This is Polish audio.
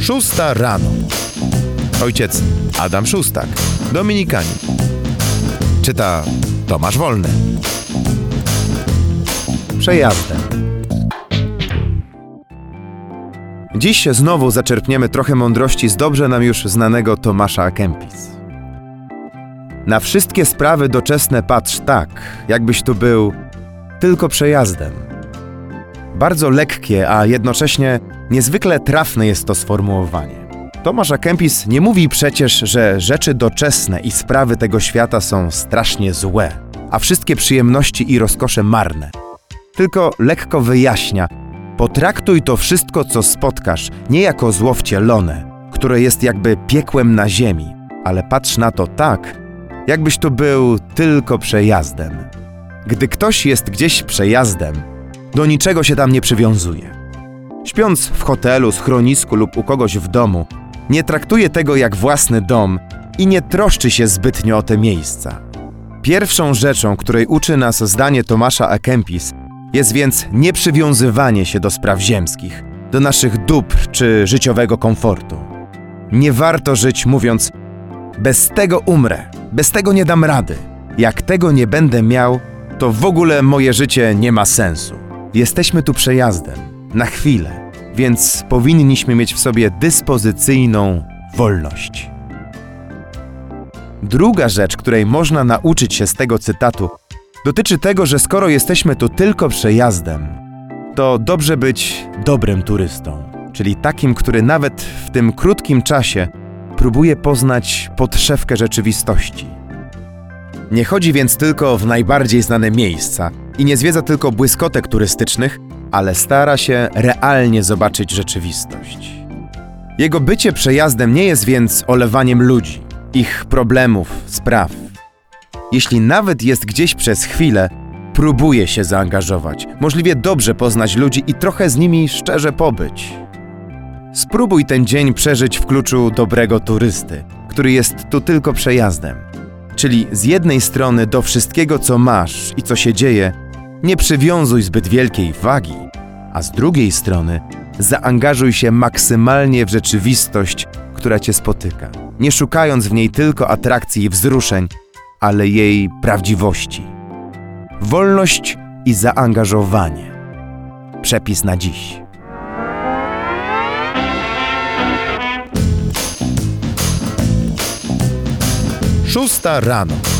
Szósta rano. Ojciec Adam Szóstak, Dominikanin. Czyta Tomasz Wolny. Przejazdem. Dziś znowu zaczerpniemy trochę mądrości z dobrze nam już znanego Tomasza. Kempis. Na wszystkie sprawy doczesne patrz tak, jakbyś tu był tylko przejazdem. Bardzo lekkie, a jednocześnie niezwykle trafne jest to sformułowanie. Tomasz. Kempis nie mówi przecież, że rzeczy doczesne i sprawy tego świata są strasznie złe, a wszystkie przyjemności i rozkosze marne. Tylko lekko wyjaśnia, potraktuj to wszystko, co spotkasz, nie jako zło wcielone, które jest jakby piekłem na ziemi, ale patrz na to tak, jakbyś tu był tylko przejazdem. Gdy ktoś jest gdzieś przejazdem, do niczego się tam nie przywiązuje. Śpiąc w hotelu, schronisku lub u kogoś w domu, nie traktuje tego jak własny dom i nie troszczy się zbytnio o te miejsca. Pierwszą rzeczą, której uczy nas zdanie Tomasza A. Kempis, jest więc nieprzywiązywanie się do spraw ziemskich, do naszych dóbr czy życiowego komfortu. Nie warto żyć mówiąc: Bez tego umrę, bez tego nie dam rady. Jak tego nie będę miał, to w ogóle moje życie nie ma sensu. Jesteśmy tu przejazdem, na chwilę, więc powinniśmy mieć w sobie dyspozycyjną wolność. Druga rzecz, której można nauczyć się z tego cytatu, dotyczy tego, że skoro jesteśmy tu tylko przejazdem, to dobrze być dobrym turystą, czyli takim, który nawet w tym krótkim czasie próbuje poznać podszewkę rzeczywistości. Nie chodzi więc tylko w najbardziej znane miejsca i nie zwiedza tylko błyskotek turystycznych, ale stara się realnie zobaczyć rzeczywistość. Jego bycie przejazdem nie jest więc olewaniem ludzi, ich problemów, spraw. Jeśli nawet jest gdzieś przez chwilę, próbuje się zaangażować, możliwie dobrze poznać ludzi i trochę z nimi szczerze pobyć. Spróbuj ten dzień przeżyć w kluczu dobrego turysty, który jest tu tylko przejazdem. Czyli z jednej strony do wszystkiego, co masz i co się dzieje, nie przywiązuj zbyt wielkiej wagi, a z drugiej strony zaangażuj się maksymalnie w rzeczywistość, która cię spotyka, nie szukając w niej tylko atrakcji i wzruszeń, ale jej prawdziwości. Wolność i zaangażowanie. Przepis na dziś. Szósta rano.